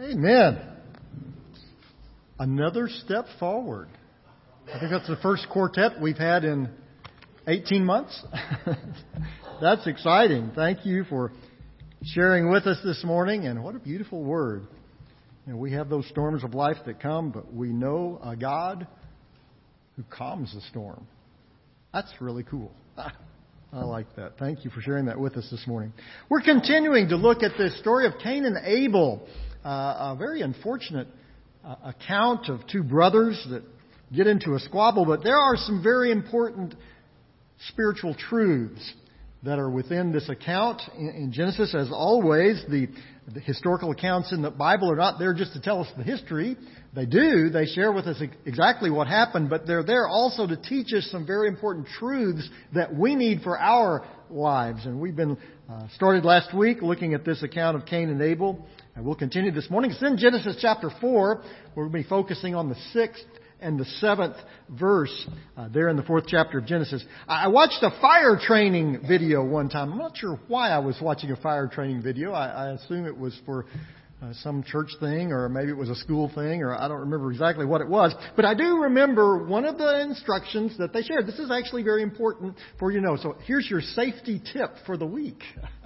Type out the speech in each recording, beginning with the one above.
Amen. Another step forward. I think that's the first quartet we've had in 18 months. that's exciting. Thank you for sharing with us this morning, and what a beautiful word. You know, we have those storms of life that come, but we know a God who calms the storm. That's really cool. I like that. Thank you for sharing that with us this morning. We're continuing to look at the story of Cain and Abel, a very unfortunate uh, account of two brothers that get into a squabble, but there are some very important spiritual truths that are within this account in Genesis. As always, the, the, historical accounts in the Bible are not there just to tell us the history. They do. They share with us exactly what happened, but they're there also to teach us some very important truths that we need for our lives. And we've been uh, started last week looking at this account of Cain and Abel, and we'll continue this morning. It's in Genesis chapter 4. We're going to be focusing on the sixth and the seventh verse uh, there in the fourth chapter of Genesis. I watched a fire training video one time. I'm not sure why I was watching a fire training video. I, I assume it was for uh, some church thing, or maybe it was a school thing, or I don't remember exactly what it was. But I do remember one of the instructions that they shared. This is actually very important for you to know. So here's your safety tip for the week.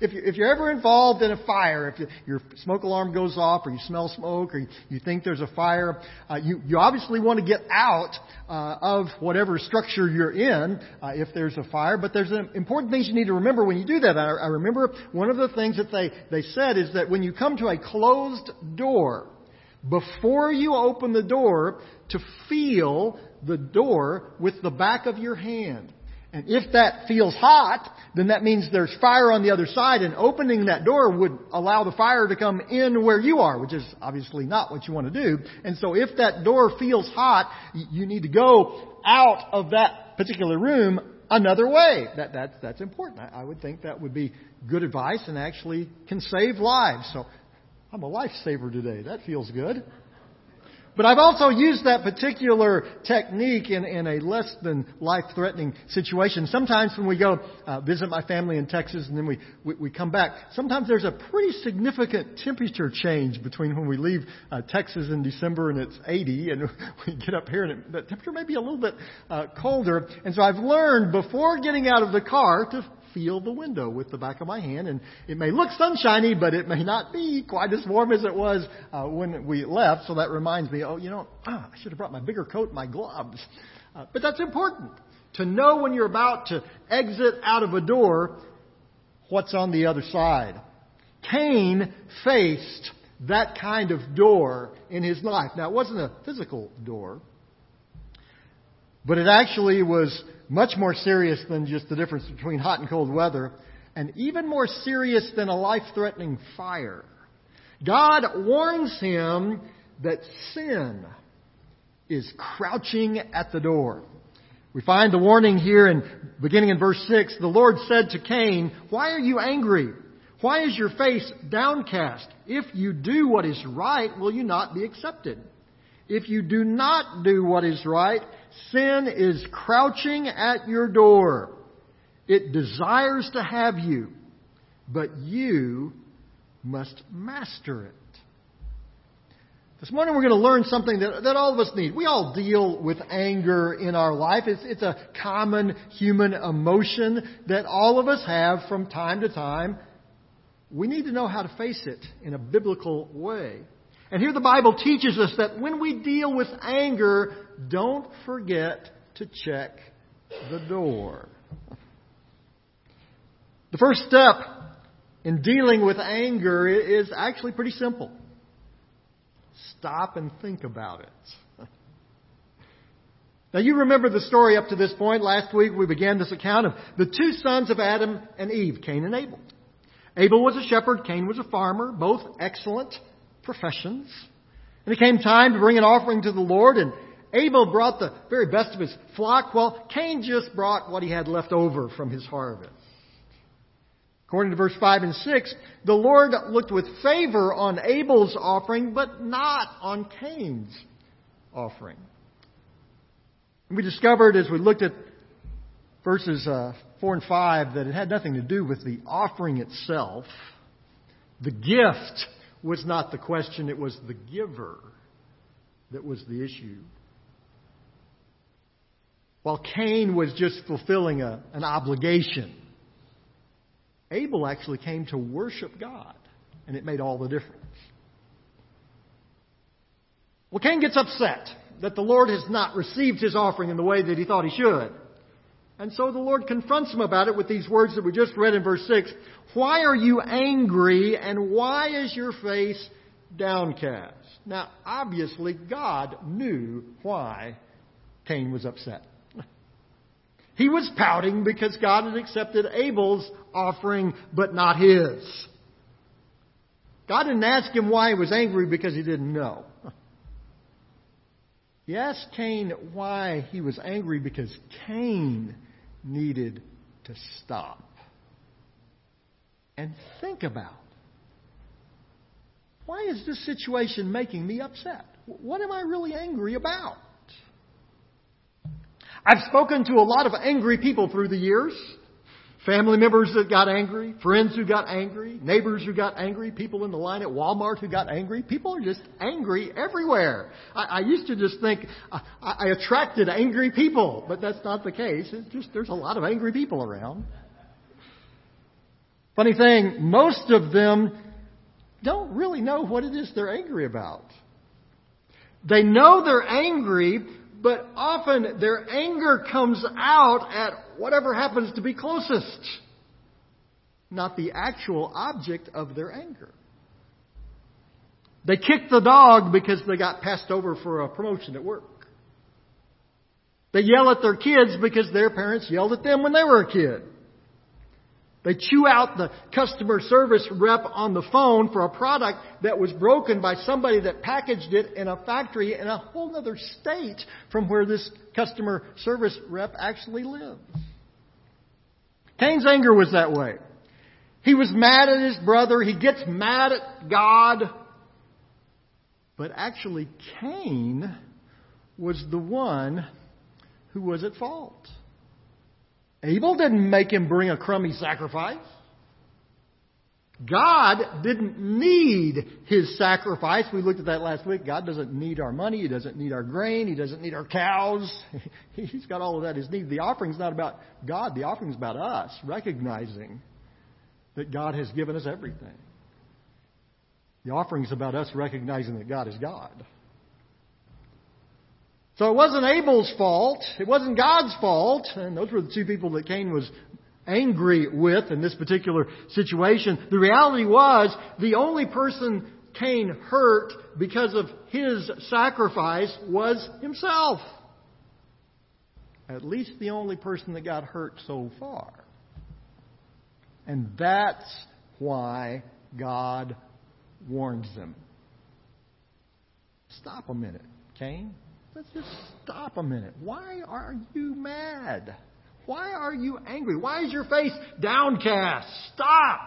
if, you, if you're ever involved in a fire, if you, your smoke alarm goes off, or you smell smoke, or you, think there's a fire, uh, you, you obviously want to get out uh, of whatever structure you're in uh, if there's a fire. But there's an important things you need to remember when you do that. I, I remember one of the things that they, they said is that when you come to a closed door, before you open the door, to feel the door with the back of your hand. And if that feels hot, then that means there's fire on the other side, and opening that door would allow the fire to come in where you are, which is obviously not what you want to do. And so if that door feels hot, you need to go out of that particular room another way. That, that's, that's important. I, I would think that would be good advice and actually can save lives. So I'm a lifesaver today. That feels good. But I've also used that particular technique in, in a less than life threatening situation. Sometimes when we go uh, visit my family in Texas and then we, we, we, come back, sometimes there's a pretty significant temperature change between when we leave uh, Texas in December and it's 80 and we get up here and it, the temperature may be a little bit uh, colder. And so I've learned before getting out of the car to feel the window with the back of my hand. And it may look sunshiny, but it may not be quite as warm as it was uh, when we left. So that reminds me, oh, you know, ah, I should have brought my bigger coat and my gloves. Uh, but that's important to know when you're about to exit out of a door what's on the other side. Cain faced that kind of door in his life. Now, it wasn't a physical door, but it actually was much more serious than just the difference between hot and cold weather, and even more serious than a life threatening fire. God warns him that sin is crouching at the door. We find the warning here in beginning in verse 6. The Lord said to Cain, Why are you angry? Why is your face downcast? If you do what is right, will you not be accepted? If you do not do what is right, sin is crouching at your door. It desires to have you, but you must master it. This morning we're going to learn something that, that all of us need. We all deal with anger in our life. It's, it's a common human emotion that all of us have from time to time. We need to know how to face it in a biblical way. And here the Bible teaches us that when we deal with anger, don't forget to check the door. The first step in dealing with anger is actually pretty simple. Stop and think about it. Now you remember the story up to this point. Last week we began this account of the two sons of Adam and Eve, Cain and Abel. Abel was a shepherd, Cain was a farmer, both excellent professions. And it came time to bring an offering to the Lord, and Abel brought the very best of his flock, while Cain just brought what he had left over from his harvest. According to verse 5 and 6, the Lord looked with favor on Abel's offering, but not on Cain's offering. We discovered as we looked at verses uh, 4 and 5 that it had nothing to do with the offering itself. The gift was not the question, it was the giver that was the issue. While Cain was just fulfilling a, an obligation, Abel actually came to worship God, and it made all the difference. Well, Cain gets upset that the Lord has not received his offering in the way that he thought he should. And so the Lord confronts him about it with these words that we just read in verse 6. Why are you angry and why is your face downcast? Now, obviously, God knew why Cain was upset. He was pouting because God had accepted Abel's offering, but not his. God didn't ask him why he was angry because he didn't know. He asked Cain why he was angry because Cain needed to stop and think about why is this situation making me upset? What am I really angry about? I've spoken to a lot of angry people through the years. Family members that got angry, friends who got angry, neighbors who got angry, people in the line at Walmart who got angry. People are just angry everywhere. I, I used to just think I, I attracted angry people, but that's not the case. It's just there's a lot of angry people around. Funny thing, most of them don't really know what it is they're angry about. They know they're angry, but often their anger comes out at whatever happens to be closest, not the actual object of their anger. They kick the dog because they got passed over for a promotion at work. They yell at their kids because their parents yelled at them when they were a kid. They chew out the customer service rep on the phone for a product that was broken by somebody that packaged it in a factory in a whole other state from where this customer service rep actually lives. Cain's anger was that way. He was mad at his brother. He gets mad at God. But actually, Cain was the one who was at fault. Abel didn't make him bring a crummy sacrifice. God didn't need his sacrifice. We looked at that last week. God doesn't need our money. He doesn't need our grain. He doesn't need our cows. He's got all of that his need. The offering's not about God. The offering's about us, recognizing that God has given us everything. The offering's about us recognizing that God is God. So it wasn't Abel's fault. It wasn't God's fault. And those were the two people that Cain was angry with in this particular situation. The reality was the only person Cain hurt because of his sacrifice was himself. At least the only person that got hurt so far. And that's why God warns them. Stop a minute, Cain. Let's just stop a minute. Why are you mad? Why are you angry? Why is your face downcast? Stop!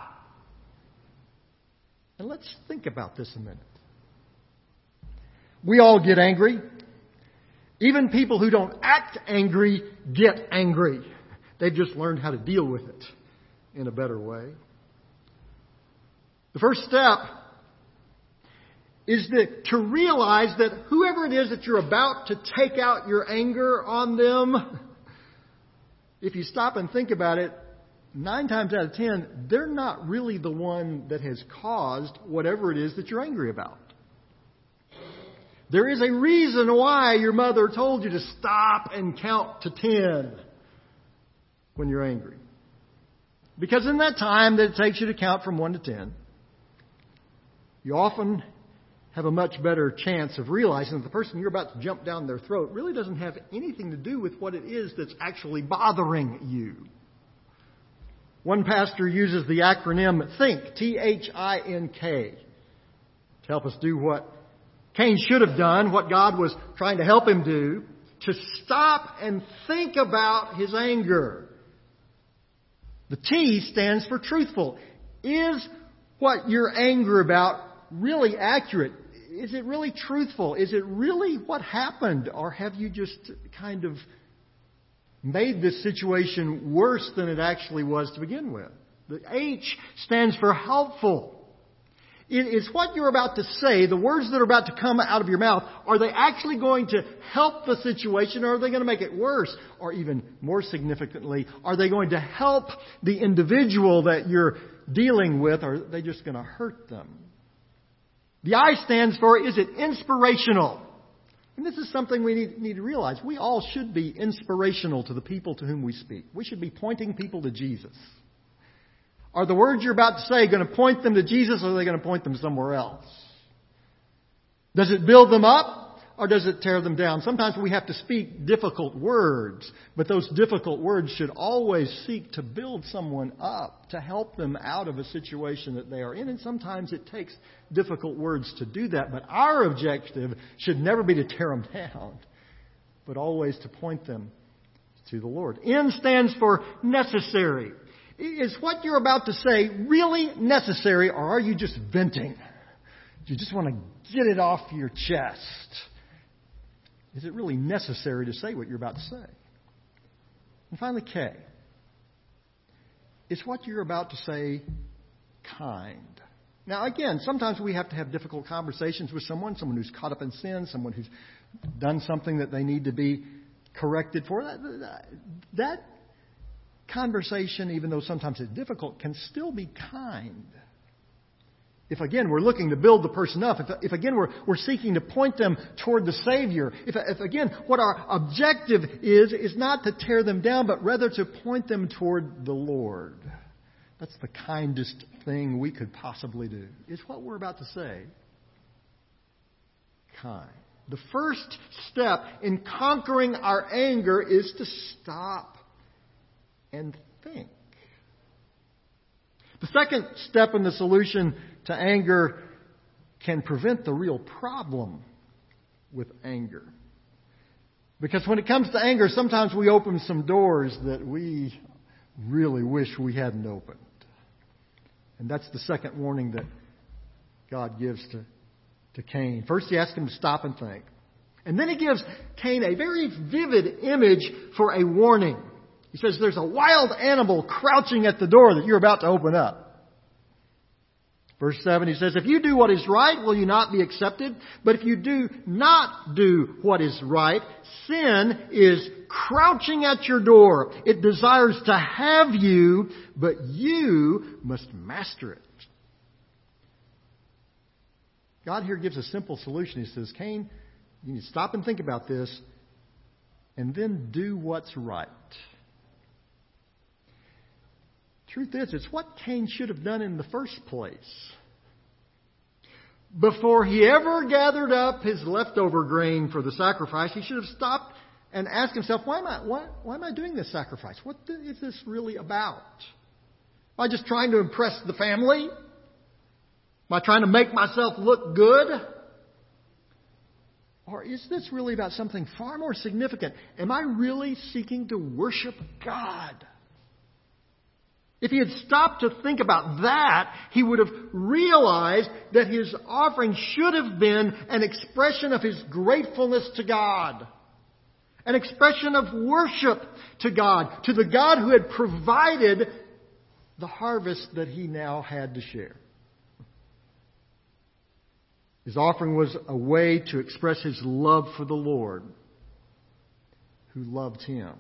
And let's think about this a minute. We all get angry. Even people who don't act angry get angry. They've just learned how to deal with it in a better way. The first step is to realize that whoever it is that you're about to take out your anger on them, if you stop and think about it, nine times out of ten, they're not really the one that has caused whatever it is that you're angry about. There is a reason why your mother told you to stop and count to ten when you're angry. Because in that time that it takes you to count from one to ten, you often have a much better chance of realizing that the person you're about to jump down their throat really doesn't have anything to do with what it is that's actually bothering you. One pastor uses the acronym THINK, T-H-I-N-K, to help us do what Cain should have done, what God was trying to help him do, to stop and think about his anger. The T stands for truthful. Is what you're angry about really accurate? Is it really truthful? Is it really what happened? Or have you just kind of made this situation worse than it actually was to begin with? The H stands for helpful. It is what you're about to say, the words that are about to come out of your mouth, are they actually going to help the situation or are they going to make it worse? Or even more significantly, are they going to help the individual that you're dealing with or are they just going to hurt them? The I stands for, is it inspirational? And this is something we need, need, to realize. We all should be inspirational to the people to whom we speak. We should be pointing people to Jesus. Are the words you're about to say going to point them to Jesus or are they going to point them somewhere else? Does it build them up or does it tear them down? Sometimes we have to speak difficult words, but those difficult words should always seek to build someone up, to help them out of a situation that they are in. And sometimes it takes difficult words to do that, but our objective should never be to tear them down, but always to point them to the Lord. N stands for necessary. Is what you're about to say really necessary, or are you just venting? You just want to get it off your chest. Is it really necessary to say what you're about to say? And finally, K. Is what you're about to say kind? Now, again, sometimes we have to have difficult conversations with someone, someone who's caught up in sin, someone who's done something that they need to be corrected for. That, that conversation, even though sometimes it's difficult, can still be kind. If again we're looking to build the person up, if, if again we're, we're seeking to point them toward the Savior, if, if again what our objective is, is not to tear them down, but rather to point them toward the Lord. That's the kindest thing we could possibly do, is what we're about to say. Kind. The first step in conquering our anger is to stop and think. The second step in the solution to anger can prevent the real problem with anger. Because when it comes to anger, sometimes we open some doors that we really wish we hadn't opened. And that's the second warning that God gives to, to Cain. First, he asks him to stop and think. And then he gives Cain a very vivid image for a warning. He says there's a wild animal crouching at the door that you're about to open up. Verse 7, he says, If you do what is right, will you not be accepted? But if you do not do what is right, sin is crouching at your door. It desires to have you, but you must master it. God here gives a simple solution. He says, Cain, you need to stop and think about this, and then do what's right. Truth is, it's what Cain should have done in the first place. Before he ever gathered up his leftover grain for the sacrifice, he should have stopped and asked himself, why am I, why, why am I doing this sacrifice? What is this really about? Am I just trying to impress the family? Am I trying to make myself look good? Or is this really about something far more significant? Am I really seeking to worship God? If he had stopped to think about that, he would have realized that his offering should have been an expression of his gratefulness to God. An expression of worship to God, to the God who had provided the harvest that he now had to share. His offering was a way to express his love for the Lord, who loved him.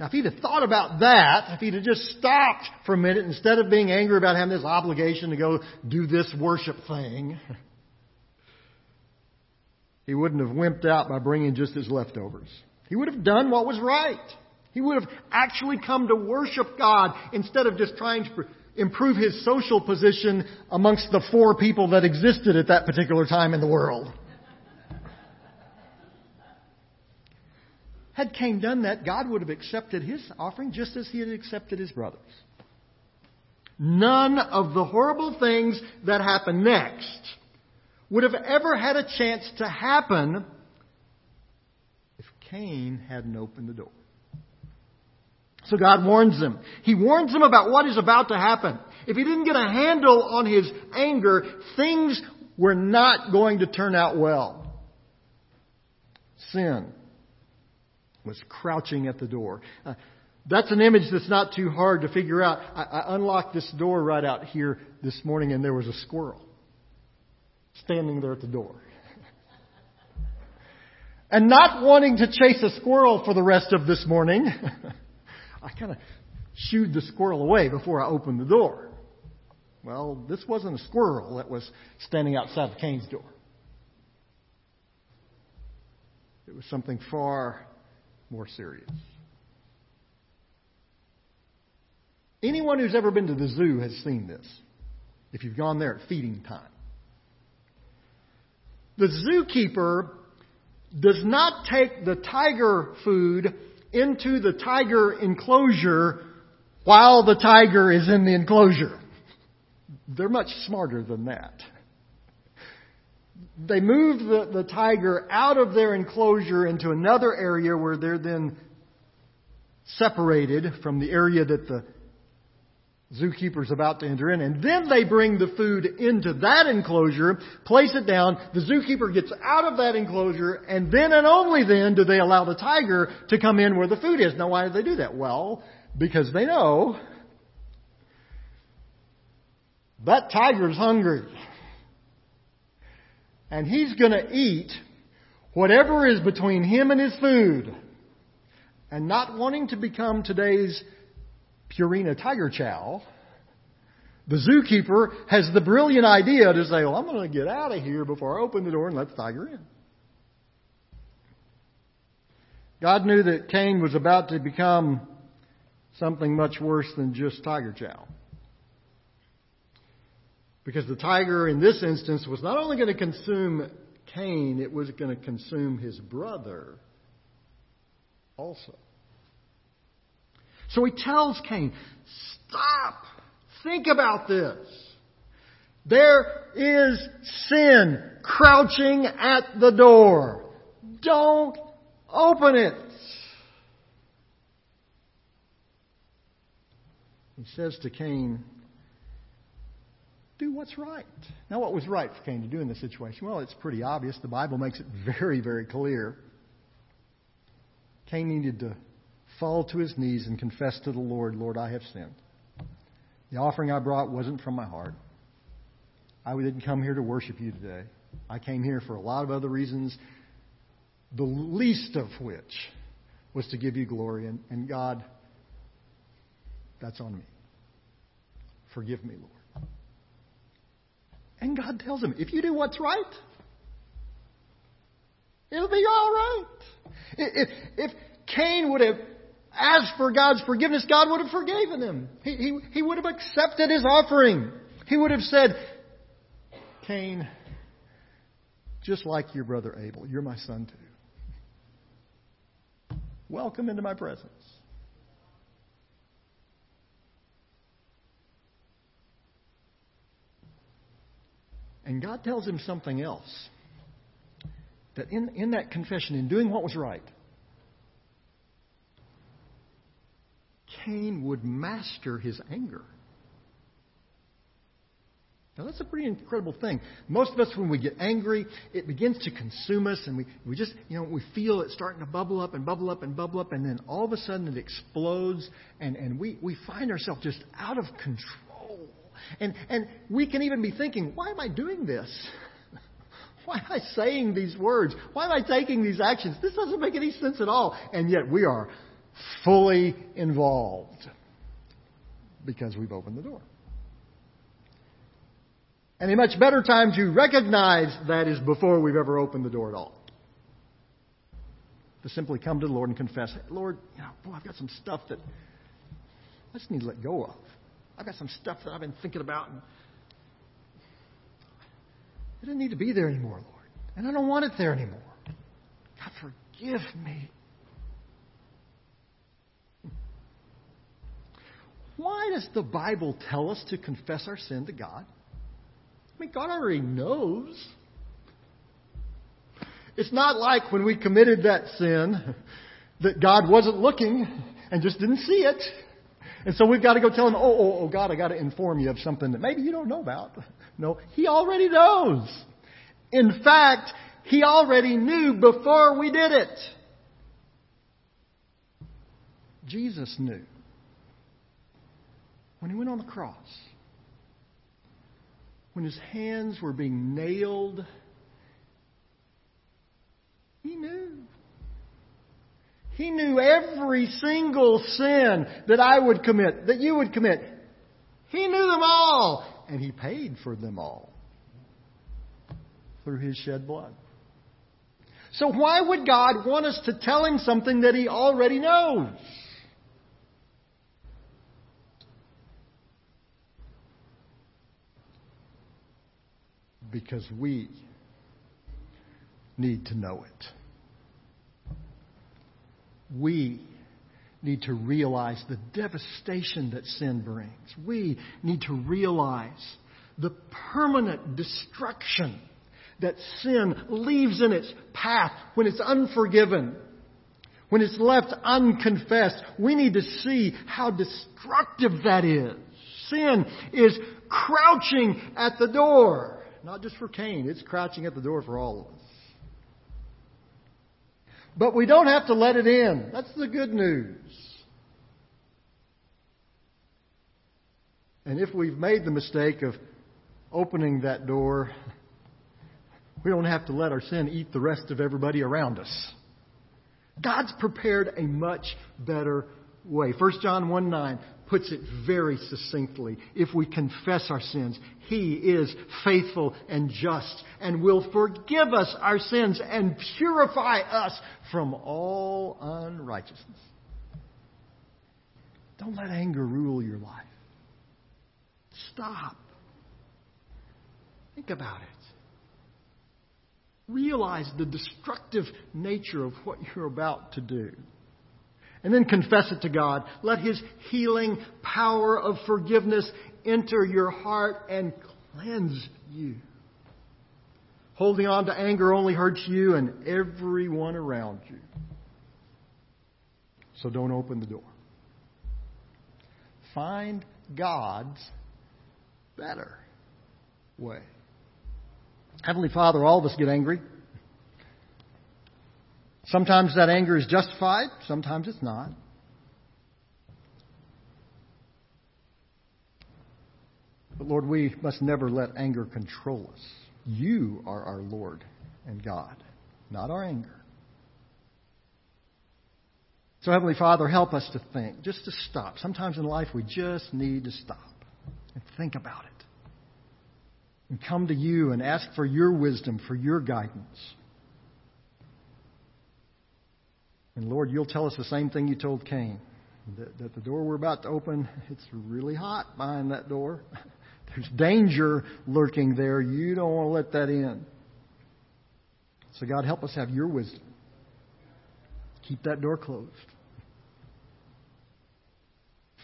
Now, if he'd have thought about that, if he'd have just stopped for a minute instead of being angry about having this obligation to go do this worship thing, he wouldn't have wimped out by bringing just his leftovers. He would have done what was right. He would have actually come to worship God instead of just trying to improve his social position amongst the four people that existed at that particular time in the world. Had Cain done that, God would have accepted his offering just as he had accepted his brother's. None of the horrible things that happen next would have ever had a chance to happen if Cain hadn't opened the door. So God warns them. He warns them about what is about to happen. If he didn't get a handle on his anger, things were not going to turn out well. Sin was crouching at the door. Uh, That's an image that's not too hard to figure out. I, I unlocked this door right out here this morning and there was a squirrel standing there at the door. and not wanting to chase a squirrel for the rest of this morning, I kind of shooed the squirrel away before I opened the door. Well, this wasn't a squirrel that was standing outside of Cain's door. It was something far more serious. Anyone who's ever been to the zoo has seen this. If you've gone there at feeding time. The zookeeper does not take the tiger food into the tiger enclosure while the tiger is in the enclosure. They're much smarter than that. They move the, the tiger out of their enclosure into another area where they're then separated from the area that the zookeeper's about to enter in, and then they bring the food into that enclosure, place it down, the zookeeper gets out of that enclosure, and then and only then do they allow the tiger to come in where the food is. Now why do they do that? Well, because they know that tiger's hungry. And he's gonna eat whatever is between him and his food. And not wanting to become today's Purina Tiger Chow, the zookeeper has the brilliant idea to say, well, I'm going to get out of here before I open the door and let the tiger in. God knew that Cain was about to become something much worse than just tiger chow. Because the tiger in this instance was not only going to consume Cain, it was going to consume his brother also. So he tells Cain, stop. Think about this. There is sin crouching at the door. Don't open it. He says to Cain, do what's right. Now, what was right for Cain to do in this situation? Well, it's pretty obvious. The Bible makes it very, very clear. Cain needed to fall to his knees and confess to the Lord, Lord, I have sinned. The offering I brought wasn't from my heart. I didn't come here to worship you today. I came here for a lot of other reasons, the least of which was to give you glory. And, and God, that's on me. Forgive me, Lord. And God tells him, if you do what's right, it'll be all right. If, if Cain would have asked for God's forgiveness, God would have forgiven him. He, he, he would have accepted his offering. He would have said, Cain, just like your brother Abel, you're my son too. Welcome into my presence. And God tells him something else. That in, in that confession, in doing what was right, Cain would master his anger. Now, that's a pretty incredible thing. Most of us, when we get angry, it begins to consume us, and we, we just, you know, we feel it starting to bubble up and bubble up and bubble up, and then all of a sudden it explodes, and, and we, we find ourselves just out of control. And, and we can even be thinking, why am I doing this? Why am I saying these words? Why am I taking these actions? This doesn't make any sense at all. And yet we are fully involved because we've opened the door. And a much better time to recognize that is before we've ever opened the door at all. To simply come to the Lord and confess, Lord, you know, boy, I've got some stuff that I just need to let go of. I've got some stuff that I've been thinking about and it doesn't need to be there anymore, Lord. And I don't want it there anymore. God, forgive me. Why does the Bible tell us to confess our sin to God? I mean, God already knows. It's not like when we committed that sin that God wasn't looking and just didn't see it. And so we've got to go tell him, oh, oh, oh, God, I got to inform you of something that maybe you don't know about. No, he already knows. In fact, he already knew before we did it. Jesus knew. When he went on the cross, when his hands were being nailed, he knew. He knew every single sin that I would commit, that you would commit. He knew them all, and he paid for them all through his shed blood. So why would God want us to tell him something that he already knows? Because we need to know it. We need to realize the devastation that sin brings. We need to realize the permanent destruction that sin leaves in its path when it's unforgiven, when it's left unconfessed. We need to see how destructive that is. Sin is crouching at the door. Not just for Cain, it's crouching at the door for all of us. But we don't have to let it in. That's the good news. And if we've made the mistake of opening that door we don't have to let our sin eat the rest of everybody around us. God's prepared a much better way. 1 John 1 9 puts it very succinctly. If we confess our sins, He is faithful and just and will forgive us our sins and purify us from all unrighteousness. Don't let anger rule your life. Stop. Think about it. Realize the destructive nature of what you're about to do. And then confess it to God. Let His healing power of forgiveness enter your heart and cleanse you. Holding on to anger only hurts you and everyone around you. So don't open the door. Find God's better way. Heavenly Father, all of us get angry. Sometimes that anger is justified, sometimes it's not. But Lord, we must never let anger control us. You are our Lord and God, not our anger. So, Heavenly Father, help us to think, just to stop. Sometimes in life we just need to stop and think about it and come to you and ask for your wisdom, for your guidance. And Lord, you'll tell us the same thing you told Cain that, that the door we're about to open, it's really hot behind that door. There's danger lurking there. You don't want to let that in. So, God, help us have your wisdom. Keep that door closed.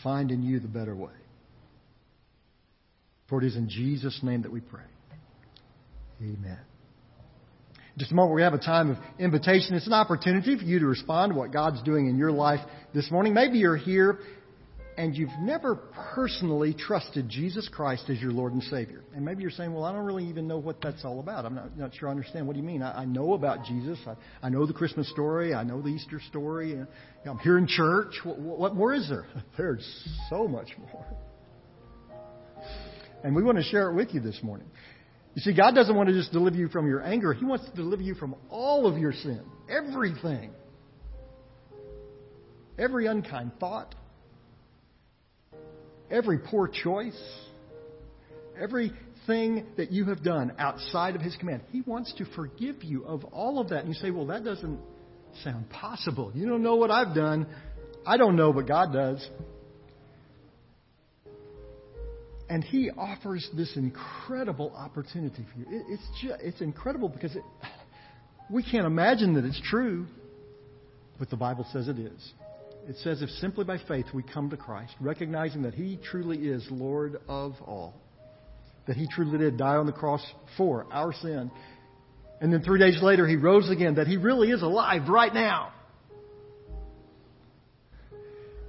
Find in you the better way. For it is in Jesus' name that we pray. Amen. Just a moment, we have a time of invitation. It's an opportunity for you to respond to what God's doing in your life this morning. Maybe you're here and you've never personally trusted Jesus Christ as your Lord and Savior. And maybe you're saying, well, I don't really even know what that's all about. I'm not, not sure I understand. What do you mean? I, I know about Jesus. I, I know the Christmas story. I know the Easter story. Uh, know, I'm here in church. What, what more is there? There's so much more. And we want to share it with you this morning. You see, God doesn't want to just deliver you from your anger. He wants to deliver you from all of your sin. Everything. Every unkind thought. Every poor choice. Everything that you have done outside of His command. He wants to forgive you of all of that. And you say, well, that doesn't sound possible. You don't know what I've done. I don't know, but God does. And he offers this incredible opportunity for you. It, it's, just, it's incredible because it, we can't imagine that it's true, but the Bible says it is. It says if simply by faith we come to Christ, recognizing that he truly is Lord of all, that he truly did die on the cross for our sin, and then three days later he rose again, that he really is alive right now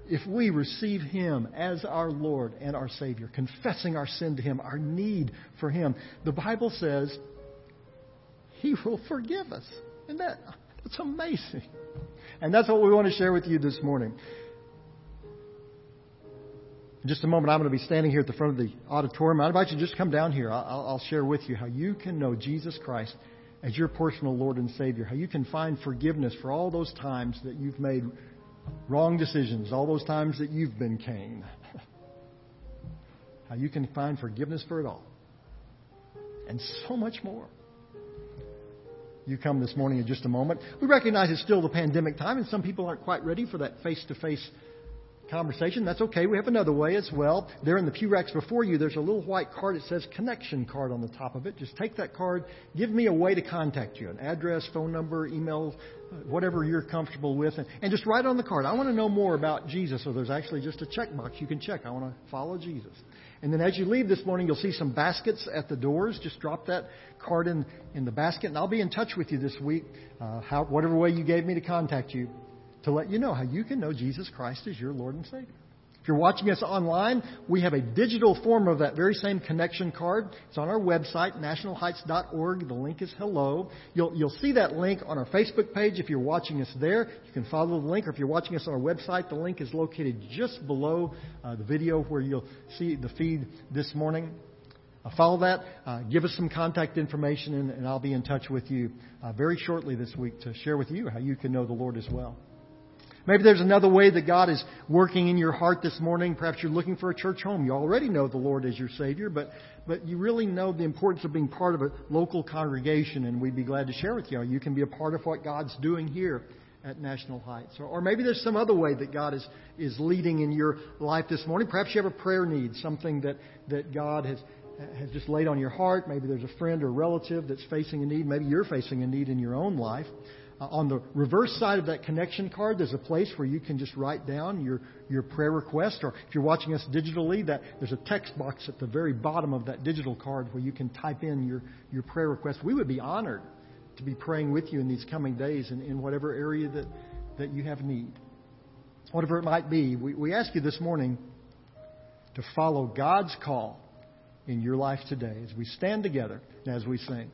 if we receive Him as our Lord and our Savior, confessing our sin to Him, our need for Him, the Bible says He will forgive us. And that, that's amazing. And that's what we want to share with you this morning. In just a moment, I'm going to be standing here at the front of the auditorium. I invite you to just come down here. I'll, I'll share with you how you can know Jesus Christ as your personal Lord and Savior, how you can find forgiveness for all those times that you've made wrong decisions, all those times that you've been Cain. how you can find forgiveness for it all. And so much more. You come this morning in just a moment. We recognize it's still the pandemic time, and some people aren't quite ready for that face to face conversation. That's okay. We have another way as well. There in the pew racks before you, there's a little white card. It says connection card on the top of it. Just take that card. Give me a way to contact you an address, phone number, email, uh, whatever you're comfortable with. And, and just write on the card. I want to know more about Jesus. So there's actually just a check box you can check. I want to follow Jesus. And then as you leave this morning, you'll see some baskets at the doors. Just drop that card in, in the basket, and I'll be in touch with you this week, uh, how, whatever way you gave me to contact you to let you know how you can know Jesus Christ as your Lord and Savior. If you're watching us online, we have a digital form of that very same connection card. It's on our website, nationalheights.org. The link is hello. You'll, you'll see that link on our Facebook page if you're watching us there. You can follow the link, or if you're watching us on our website, the link is located just below uh, the video where you'll see the feed this morning. Uh, follow that. Uh, give us some contact information, and, and I'll be in touch with you uh, very shortly this week to share with you how you can know the Lord as well. Maybe there's another way that God is working in your heart this morning. Perhaps you're looking for a church home. You already know the Lord as your Savior, but, but you really know the importance of being part of a local congregation, and we'd be glad to share with you. You can be a part of what God's doing here at National Heights. Or, or maybe there's some other way that God is, is leading in your life this morning. Perhaps you have a prayer need, something that, that God has, has just laid on your heart. Maybe there's a friend or relative that's facing a need. Maybe you're facing a need in your own life. Uh, on the reverse side of that connection card, there's a place where you can just write down your, your prayer request. Or if you're watching us digitally, that there's a text box at the very bottom of that digital card where you can type in your, your prayer request. We would be honored to be praying with you in these coming days in, in whatever area that, that you have need. Whatever it might be, we, we ask you this morning to follow God's call in your life today as we stand together and as we sing.